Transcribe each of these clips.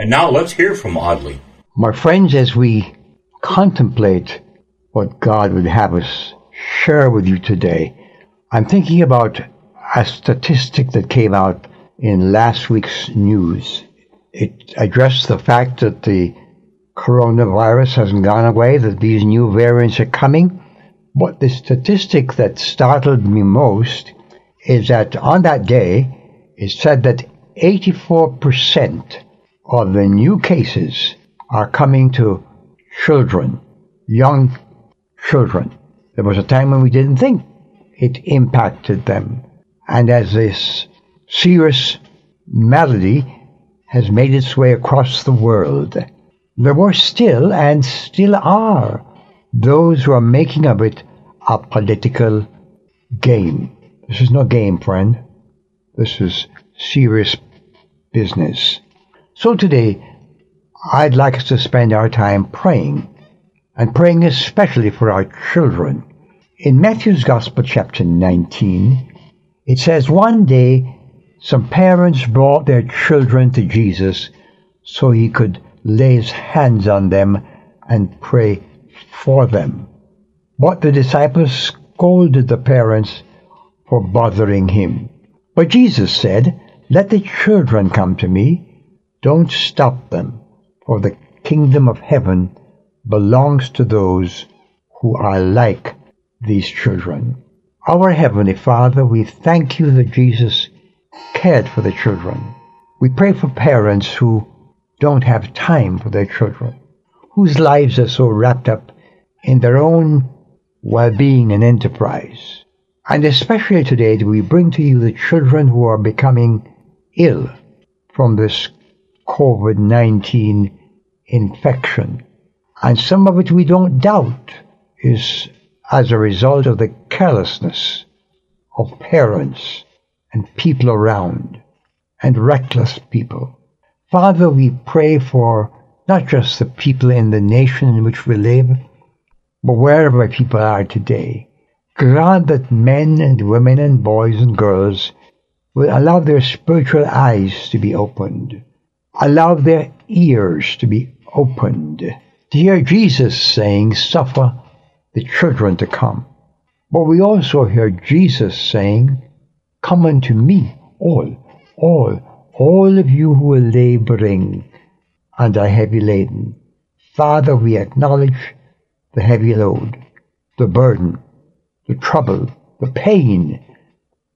And now let's hear from Audley. My friends, as we contemplate what God would have us share with you today, I'm thinking about a statistic that came out in last week's news. It addressed the fact that the coronavirus hasn't gone away, that these new variants are coming. But the statistic that startled me most is that on that day, it said that 84% of the new cases are coming to children, young children. There was a time when we didn't think it impacted them. And as this serious malady has made its way across the world, there were still and still are those who are making of it a political game. This is no game, friend. This is serious business. So today, I'd like us to spend our time praying, and praying especially for our children. In Matthew's Gospel, chapter 19, it says, One day, some parents brought their children to Jesus so he could lay his hands on them and pray for them. But the disciples scolded the parents for bothering him. But Jesus said, Let the children come to me don't stop them, for the kingdom of heaven belongs to those who are like these children. Our Heavenly Father, we thank you that Jesus cared for the children. We pray for parents who don't have time for their children, whose lives are so wrapped up in their own well being and enterprise. And especially today, we bring to you the children who are becoming ill from this COVID 19 infection. And some of it we don't doubt is as a result of the carelessness of parents and people around and reckless people. Father, we pray for not just the people in the nation in which we live, but wherever people are today. Grant that men and women and boys and girls will allow their spiritual eyes to be opened allow their ears to be opened to hear Jesus saying, Suffer the children to come. But we also hear Jesus saying, Come unto me, all, all, all of you who are laboring and are heavy laden. Father, we acknowledge the heavy load, the burden, the trouble, the pain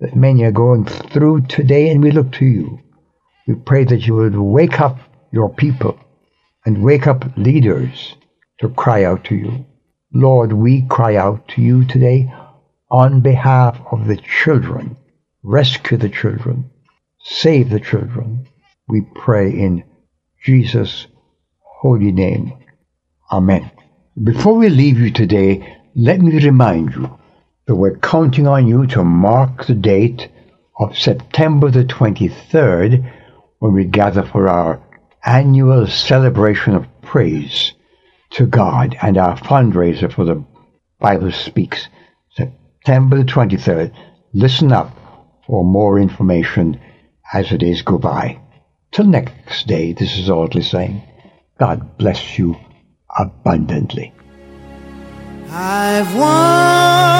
that many are going through today, and we look to you. We pray that you would wake up your people and wake up leaders to cry out to you. Lord, we cry out to you today on behalf of the children. Rescue the children. Save the children. We pray in Jesus' holy name. Amen. Before we leave you today, let me remind you that we're counting on you to mark the date of September the 23rd when we gather for our annual celebration of praise to God and our fundraiser for the Bible Speaks, September the 23rd. Listen up for more information as the days go by. Till next day, this is Audley saying, God bless you abundantly. I've wandered